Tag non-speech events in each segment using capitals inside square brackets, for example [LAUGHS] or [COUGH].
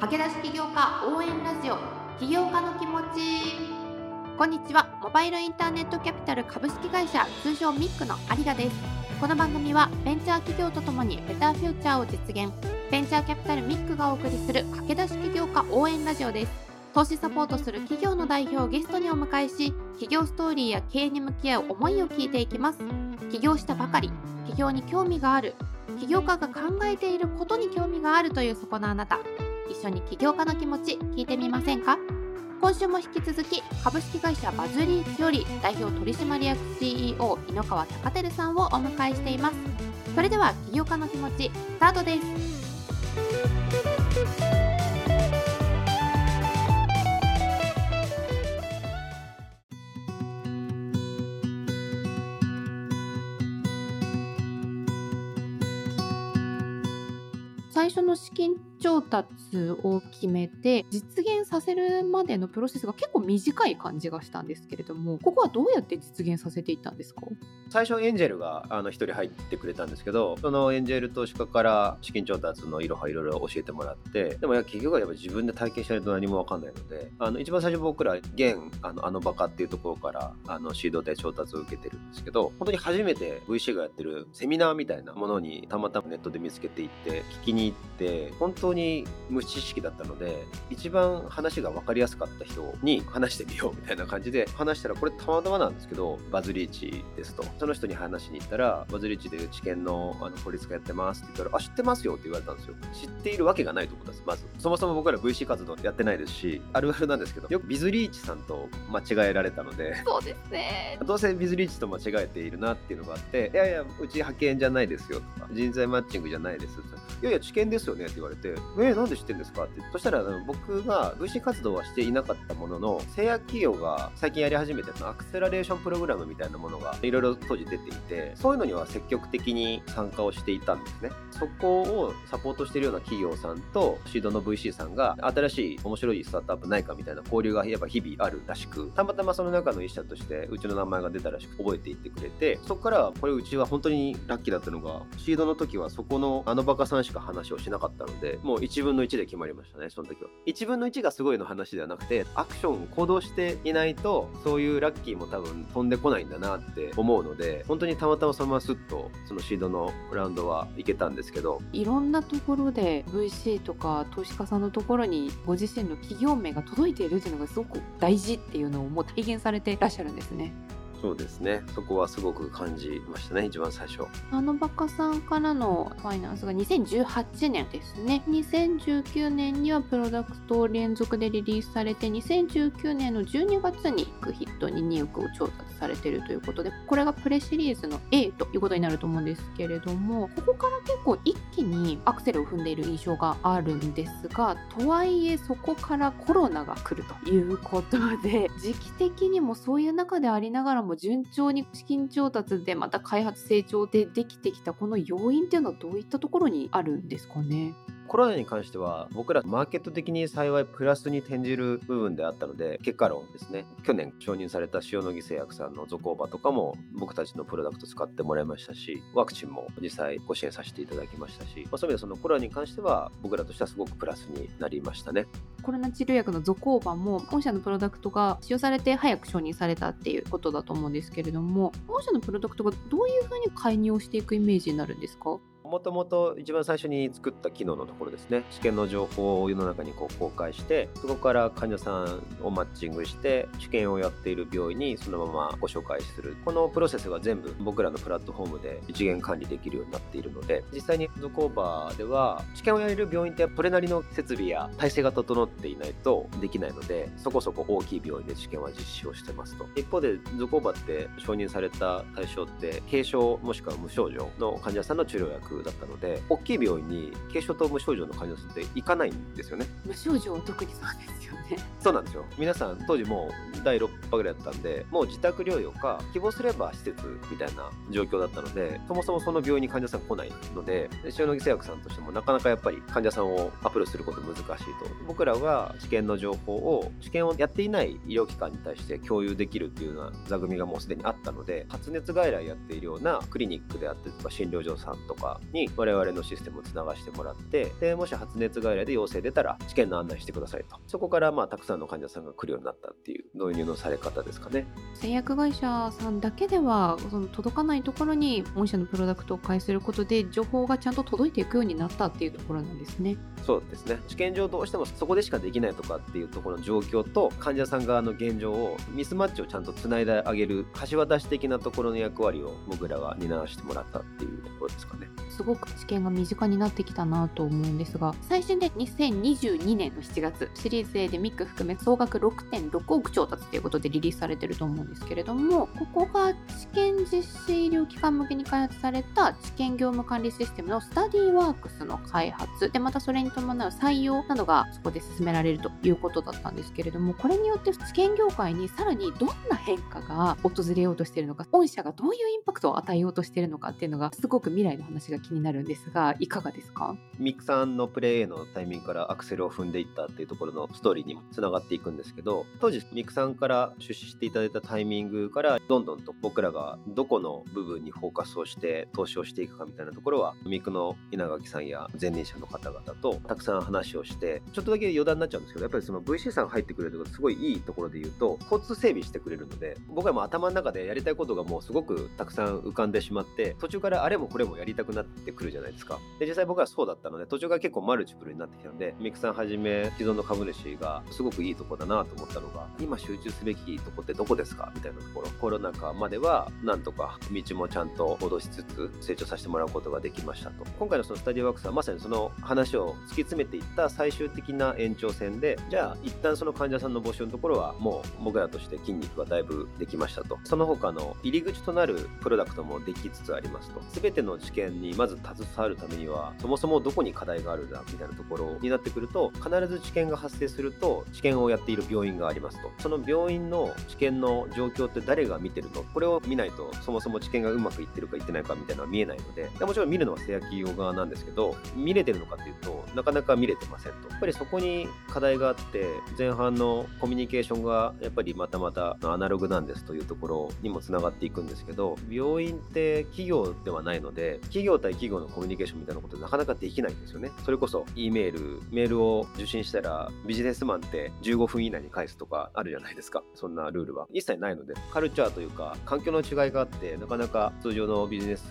駆け出し起業家応援ラジオ。起業家の気持ち。こんにちは。モバイルインターネットキャピタル株式会社通称ミックの有賀です。この番組はベンチャー企業とともにベターフューチャーを実現。ベンチャーキャピタルミックがお送りする駆け出し起業家応援ラジオです。投資サポートする企業の代表をゲストにお迎えし企業ストーリーや経営に向き合う思いを聞いていきます。起業したばかり起業に興味がある起業家が考えていることに興味があるというそこのあなた。一緒に起業家の気持ち聞いてみませんか？今週も引き続き株式会社バズリーより代表取締役 CEO 井ノ川貴輝さんをお迎えしています。それでは起業家の気持ちスタートです。最初の資金調達を決めて実現させるまでのプロセスが結構短い感じがしたんですけれどもここはどうやって実現させていったんですか？最初エンジェルが1人入ってくれたんですけどそのエンジェル投資家から資金調達のいろはいろいろ教えてもらってでも結局はやっぱ自分で体験しないと何も分かんないのであの一番最初僕ら現あのあのバカっていうところからあのシードで調達を受けてるんですけど本当に初めて VC がやってるセミナーみたいなものにたまたまネットで見つけていって聞きに行って本当に無知識だったので一番話が分かりやすかった人に話してみようみたいな感じで話したらこれたまたまなんですけどバズリーチですと。その人に話しに行ったらバズリーチで知見のあの法律家やってますって言ったらあ知ってますよって言われたんですよ。知っているわけがないと思ったんですまず。そもそも僕ら VC 活動やってないですしあるあるなんですけどよくビズリーチさんと間違えられたので。そうですね。どうせビズリーチと間違えているなっていうのがあっていやいやうち派遣じゃないですよとか人材マッチングじゃないですといやいや知見ですよねって言われてえー、なんで知ってんですか？って。そしたら僕が VC 活動はしていなかったものの製薬企業が最近やり始めてのアクセラレーションプログラムみたいなものがいろいろ当時出ていてそういうのには積極的に参加をしていたんですねそこをサポートしているような企業さんとシードの VC さんが新しい面白いスタートアップないかみたいな交流がやっぱ日々あるらしくたまたまその中の一社としてうちの名前が出たらしく覚えていってくれてそこからこれうちは本当にラッキーだったのがシードの時はそこのあのバカさんしか話をしなかったのでもうも1分の1で決まりましたねその時は1分の1がすごいの話ではなくてアクション行動していないとそういうラッキーも多分飛んでこないんだなって思うので本当にたまたまそのまますっとそのシードのラウンドはいけたんですけどいろんなところで VC とか投資家さんのところにご自身の企業名が届いているっていうのがすごく大事っていうのをもう体現されていらっしゃるんですね。そうですね。そこはすごく感じましたね。一番最初。あのバカさんからのファイナンスが2018年ですね。2019年にはプロダクトを連続でリリースされて2019年の12月にヒットに2億を調達されているということでこれがプレシリーズの A ということになると思うんですけれどもここから結構一気にアクセルを踏んでいる印象があるんですがとはいえそこからコロナが来るということで時期的にもそういう中でありながらもも順調に資金調達でまた開発成長でできてきたこの要因っていうのはどういったところにあるんですかね？コロナに関しては僕らマーケット的に幸いプラスに転じる部分であったので結果論ですね。去年承認された塩野義製薬さんのゾコーバとかも僕たちのプロダクト使ってもらいましたしワクチンも実際ご支援させていただきましたし、まあ、そういう意味でそのコロナに関しては僕らとしてはすごくプラスになりましたね。コロナ治療薬のゾコーバも本社のプロダクトが使用されて早く承認されたっていうことだと思うんですけれども本社のプロダクトがどういうふうに介入をしていくイメージになるんですか？もともと一番最初に作った機能のところですね。試験の情報を世の中にこう公開してそこから患者さんをマッチングして治験をやっている病院にそのままご紹介する。このプロセスが全部僕らのプラットフォームで一元管理できるようになっているので実際にゾコーバーでは治験をやれる病院ってそれなりの設備や体制が整っていないとできないのでそこそこ大きい病院で治験は実施をしてますと。一方でゾコーバーって承認された対象って軽症もしくは無症状の患者さんの治療薬だったので大きい病院に軽症と無症状の患者さんって行かないんですよね。無症状は特にそうですよね。そうなんですよ。皆さん当時もう第6波ぐらいだったんでもう自宅療養か希望すれば施設みたいな状況だったのでそもそもその病院に患者さん来ないので塩野義製薬さんとしてもなかなかやっぱり患者さんをアプローチすること難しいと僕らが治験の情報を治験をやっていない医療機関に対して共有できるっていうような座組がもうすでにあったので発熱外来やっているようなクリニックであったりとか診療所さんとかに我々のシステムをつながしてもらってでもし発熱外来で陽性出たら治験の案内してくださいと。そこからまあたくさんの患者さんが来るようになったっていう導入のされ方ですかね。製薬会社さんだけではその届かないところに御社のプロダクトを介することで情報がちゃんと届いていくようになったっていうところなんですね。そうですね。治験上どうしてもそこでしかできないとかっていうところの状況と患者さん側の現状をミスマッチをちゃんとつないであげる橋渡し的なところの役割を僕らが担わせてもらったっていうところですかねすごく知見が身近になってきたなと思うんですが最新で2022年の7月シリーズ A でミック含め総額6.6億調達ということでリリースされてると思うんですけれどもここが治験実施医療機関向けに開発された治験業務管理システムのスタディワークスの開発でまたそれに伴う採用などがそこで進められるということだったんですけれどもこれによって治験業界にさらにどんな変化が訪れようとしているのか御社がどういうインパクトを与えようとしているのかっていうのがすごく未来の話が気になるんですがいかがですか？ミクさんのプレイ A のタイミングからアクセルを踏んでいったっていうところのストーリーにもつながっていくんですけど当時ミクさんから出資していただいたタイミングからどんどんと僕らがどこの部分にフォーカスをして投資をしていくかみたいなところはミクの稲垣さんや前任者の方々とたくさん話をしてちょっとだけ余談になっちゃうんですけどやっぱりその VC さんが入ってくれるとすごいいいところで言うと交通整備してくれるので僕はもう頭の中でやりたいことがもうすごくたくさん浮かんでしまって途中からあれもこれもやりたくなってくるじゃないですか。で実際僕はそうだったので途中から結構マルチプルになってきたのでミクさんはじめ既存の株主がすごくいいとこだなと思ったのが今集中すべきとこってどこですか？みたいなところ。コロナ禍まではなんとか道もちゃんと戻しつつ成長させてもらうことができましたと。今回のそのスタディワークスはまさにその話を突き詰めていった最終的な延長線でじゃあ一旦その患者さんの募集のところはもう僕らとして筋肉がだいぶできましたと。その他の入り口となるプロダクトもできつつありますと。全ての治験にまず携わるためにはそもそもどこに課題があるんだみたいなところになってくると必ず治験が発生すると治験をやっている病院がありますと。その病院の治験の状況って誰が見てるのこれを見ないとそもそも治験がうまくいってるかいってないかみたいなのは見えないのでもちろん見るのは製薬企業側なんですけど見れてるのかっていうとなかなか見れてませんと。やっぱりそこに課題があって前半のコミュニケーションがやっぱりまたまたアナログなんですというところにもつながっていくんですけど病院って企業ではないので企業対企業のコミュニケーションみたいなことなかなかできないんですよね。それこそ E メールメールを受信したらビジネスマンって15分以内に返すとかあるじゃないですか。そんなルールは。一切ないのでカルチャーというか環境の違いがあってなかなか通常のビジネス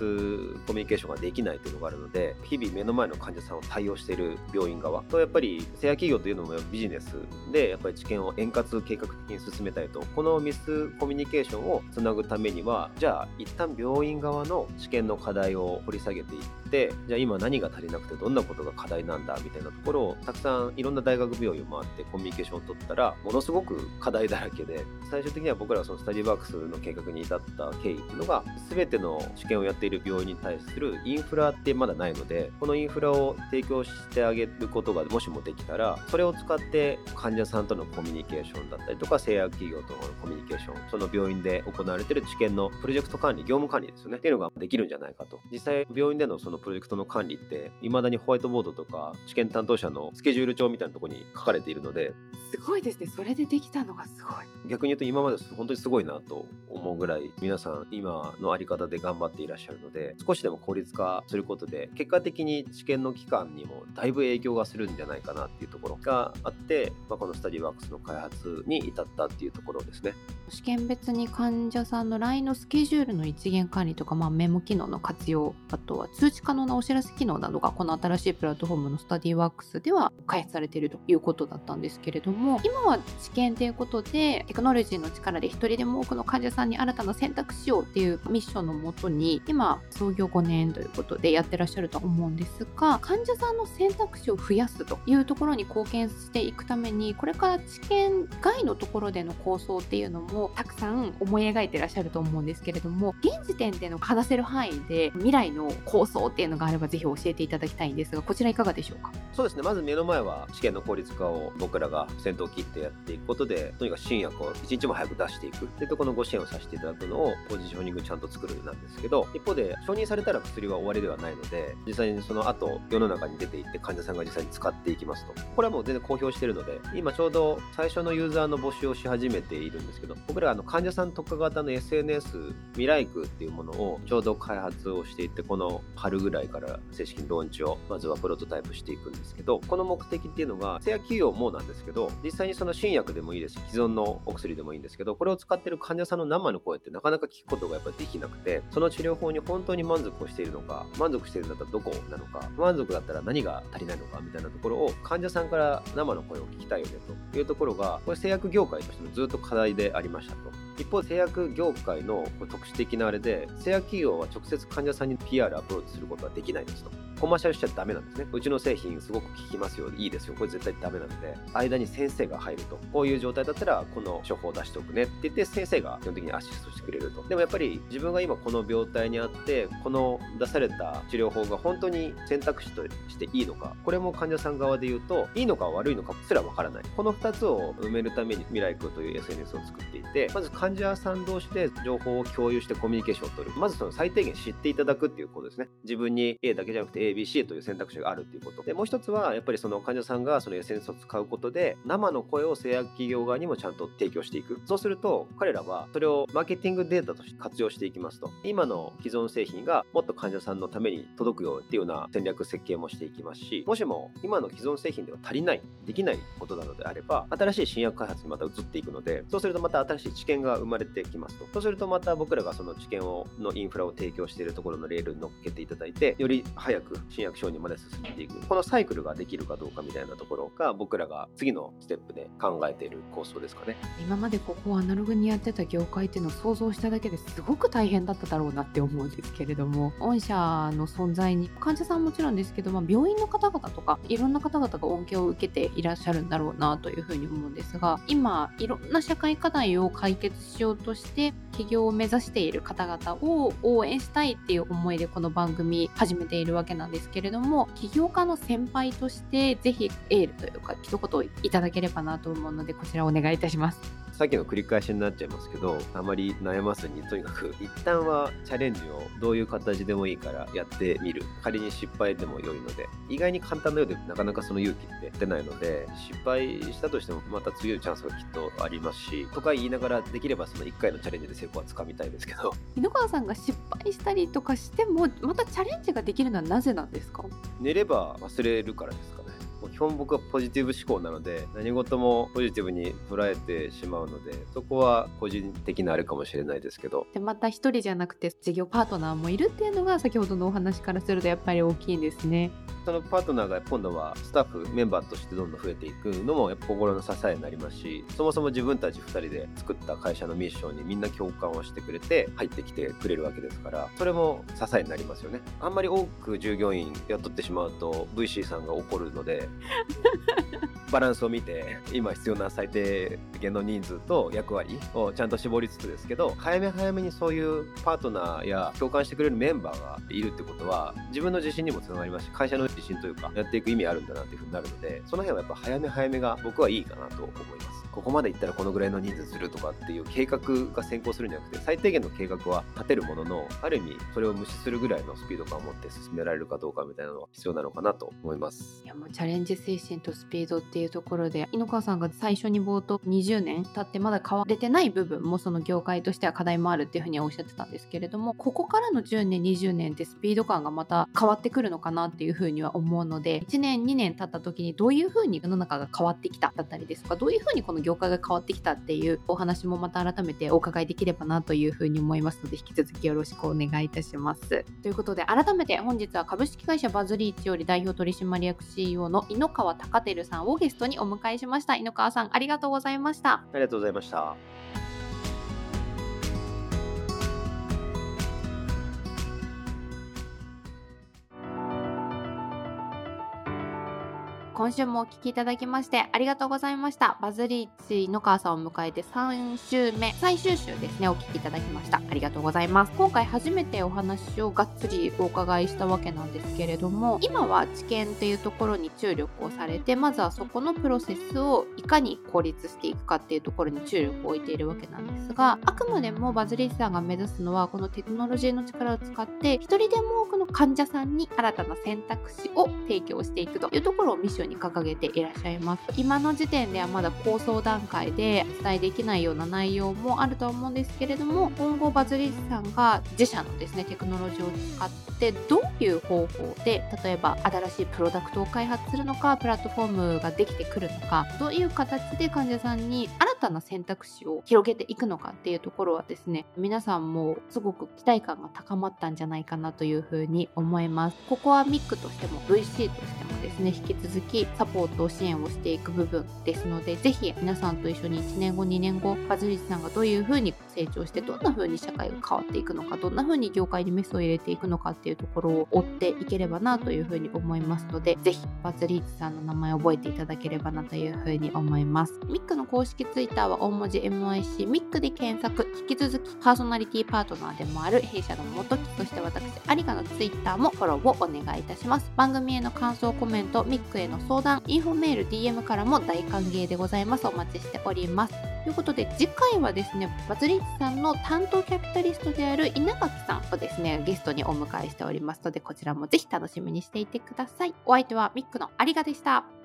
コミュニケーションができないというのがあるので日々目の前の患者さんを対応している病院側。とやっぱり製薬企業というのもビジネスでやっぱり知見を円滑計画的に進めたいと。このミスコミュニケーションをつなぐためにはじゃあ一旦病院側の試験の課題を掘り下げてていってじゃあ今何が足りなくてどんなことが課題なんだみたいなところをたくさんいろんな大学病院を回ってコミュニケーションを取ったらものすごく課題だらけで最終的には僕らはそのスタディバークスの計画に至った経緯っていうのが全ての試験をやっている病院に対するインフラってまだないのでこのインフラを提供してあげることがもしもできたらそれを使って患者さんとのコミュニケーションだったりとか製薬企業とのコミュニケーションその病院で行われている治験のプロジェクト管理業務管理ですよねっていうのができるんじゃないかと。実際病院でのそのプロジェクトの管理って未だにホワイトボードとか治験担当者のスケジュール帳みたいなところに書かれているのですごいですねそれでできたのがすごい逆に言うと今まで本当にすごいなと思うぐらい皆さん今のあり方で頑張っていらっしゃるので少しでも効率化することで結果的に治験の期間にもだいぶ影響がするんじゃないかなっていうところがあって、まあ、このスタディワークスの開発に至ったっていうところですね。試験別に患者さんの LINE のスケジュールの一元管理とか、まあ、メモ機能の活用あとは通知可能なお知らせ機能などがこの新しいプラットフォームのスタディワークスでは開発されているということだったんですけれども今は治験ということでテクノロジーの力で一人でも多くの患者さんに新たな選択肢をっていうミッションのもとに今創業5年ということでやってらっしゃると思うんですが患者さんの選択肢を増やすというところに貢献していくためにこれから治験外のところでの構想っていうのもたくさん思い描いてらっしゃると思うんですけれども現時点での話せる範囲で未来の構想っていうのがあればぜひ教えていただきたいんですがこちらいかがでしょうか？そうですね。まず目の前は試験の効率化を僕らが先頭を切ってやっていくことでとにかく新薬を一日も早く出していくっていうところのご支援をさせていただくのをポジショニングちゃんと作るなんですけど一方で承認されたら薬は終わりではないので実際にその後世の中に出ていって患者さんが実際に使っていきますと。これはもう全然公表してるので、今ちょうど最初のユーザーの募集をし始めているんですけど、僕らあの患者さん特化型の SNS ミライクっていうものをちょうど開発をしていて、この春ぐらいから正式にローンチをまずはプロトタイプしていくんですけど、この目的っていうのが、製薬企業もなんですけど、実際にその新薬でもいいですし、既存のお薬でもいいんですけど、これを使ってる患者さんの生の声ってなかなか聞くことがやっぱできなくて、その治療法に本当に満足をしているのか、満足しているんだったらどこなのか、満足だったら何が足りないのかみたいなところを患者さんから生の声を聞きたいよねというところが、これ製薬業界としてもずっと課題でありましたと。一方、製薬業界の特殊的なあれで、製薬企業は直接患者さんに PR アプローチすることはできないですと。コマーシャルしちゃダメなんですね。うちの製品すごく効きますよ。いいですよ。これ絶対ダメなので、間に先生が入ると。こういう状態だったら、この処方を出しておくねって言って、先生が基本的にアシストしてくれると。でもやっぱり自分が今この病態にあって、この出された治療法が本当に選択肢としていいのか、これも患者さん側で言うと、いいのか悪いのかすらわからない。この2つを埋めるために未来君という SNS を作っていて、まず患者さん同士で情報を共有してコミュニケーションを取る。まずその最低限知っていただくっていうことですね。ね自分に A だけじゃなくて A、B、C という選択肢があるっていうこと。で、もう一つはやっぱりその患者さんがその SNS を使うことで生の声を製薬企業側にもちゃんと提供していく。そうすると彼らはそれをマーケティングデータとして活用していきますと。今の既存製品がもっと患者さんのために届くよっていうような戦略設計もしていきますし、もしも今の既存製品では足りない、できないことなのであれば、新しい新薬開発にまた移っていくので、そうするとまた新しい知見が生まれてきますと。そうするとまた僕らがその知見をのインフラを提供しているところのレールに乗っけていただいて、より早く新薬承認まで進めていく。このサイクルができるかどうかみたいなところが僕らが次のステップで考えている構想ですかね。今までここをアナログにやってた業界っていうのを想像しただけですごく大変だっただろうなって思うんですけれども、御社の存在に患者さんもちろんですけど、まあ、病院の方々とかいろんな方々が恩恵を受けていらっしゃるんだろうなというふうに思うんですが、今いろんな社会課題を解決しようとして起業を目指している方々を応援したいっていう思いでこの番番組始めているわけなんですけれども起業家の先輩としてぜひエールというか一言いただければなと思うのでこちらお願いいたします。さっきの繰り返しになっちゃいますけどあまり悩まずにとにかく一旦はチャレンジをどういう形でもいいからやってみる。仮に失敗でも良いので。意外に簡単なようでなかなかその勇気って出ないので失敗したとしてもまた次のチャンスがきっとありますしとか言いながらできればその1回のチャレンジで成功はつかみたいですけど。井ノ川さんが失敗したりとかしてもまたチャレンジができるのはなぜなんですか？寝れば忘れるからですかね基本僕はポジティブ思考なので何事もポジティブに捉えてしまうのでそこは個人的なあれかもしれないですけど。でまた一人じゃなくて事業パートナーもいるっていうのが先ほどのお話からするとやっぱり大きいんですね。そのパートナーが今度はスタッフメンバーとしてどんどん増えていくのもやっぱ心の支えになりますしそもそも自分たち2人で作った会社のミッションにみんな共感をしてくれて入ってきてくれるわけですからそれも支えになりますよね。あんまり多く従業員雇ってしまうと VC さんが怒るので [LAUGHS] バランスを見て今必要な最低限の人数と役割をちゃんと絞りつつですけど早め早めにそういうパートナーや共感してくれるメンバーがいるってことは自分の自信にもつながりますし会社の自信というかやっていく意味あるんだなっていうふうになるのでその辺はやっぱ早め早めが僕はいいかなと思います。ここまでいったらこのぐらいの人数するとかっていう計画が先行するんじゃなくて最低限の計画は立てるもののある意味それを無視するぐらいのスピード感を持って進められるかどうかみたいなのは必要なのかなと思います。いやもうチャレンジ精神とスピードっていうところで井ノ川さんが最初に冒頭20年経ってまだ変われてない部分もその業界としては課題もあるっていうふうにおっしゃってたんですけれどもここからの10年20年ってスピード感がまた変わってくるのかなっていうふうには思うので1年2年経った時にどういうふうに世の中が変わってきただったりですとかどういうふうにこの業界が変わってきたっていうお話もまた改めてお伺いできればなというふうに思いますので引き続きよろしくお願いいたします。ということで改めて本日は株式会社バズリーチより代表取締役 CEO の井川貴輝さんをゲストにお迎えしました。井川さんありがとうございました。ありがとうございました。今週もお聞きいただきましてありがとうございました。バズリーチの母さんを迎えて3週目最終週ですね。お聞きいただきました。ありがとうございます。今回初めてお話をがっつりお伺いしたわけなんですけれども今は知見っていうところに注力をされてまずはそこのプロセスをいかに効率していくかっていうところに注力を置いているわけなんですがあくまでもバズリーチさんが目指すのはこのテクノロジーの力を使って一人でも多くの患者さんに新たな選択肢を提供していくというところをミッションに掲げていらっしゃいます。今の時点ではまだ構想段階でお伝えできないような内容もあるとは思うんですけれども今後バズリーさんが自社のですねテクノロジーを使ってどういう方法で例えば新しいプロダクトを開発するのかプラットフォームができてくるのかどういう形で患者さんに新たな選択肢を広げていくのかっていうところはですね皆さんもすごく期待感が高まったんじゃないかなというふうに思います。ここはミックとしても VC としてもですね引き続きサポート支援をしていく部分ですのでぜひ皆さんと一緒に1年後2年後バズリスさんがどういうふうに成長してどんなふうに社会が変わっていくのかどんなふうに業界にメスを入れていくのかっていうところを追っていければなというふうに思いますのでぜひバズリーズさんの名前を覚えていただければなというふうに思います。ミックの公式ツイッターは大文字 MIC ミックで検索引き続きパーソナリティパートナーでもある弊社の元木そして私有賀のツイッターもフォローをお願いいたします。番組への感想コメントミックへの相談インフォメール DM からも大歓迎でございます。お待ちしております。ということで次回はですねバズリーチさんの担当キャピタリストである稲垣さんをですねゲストにお迎えしておりますのでこちらもぜひ楽しみにしていてください。お相手はミックの有賀でした。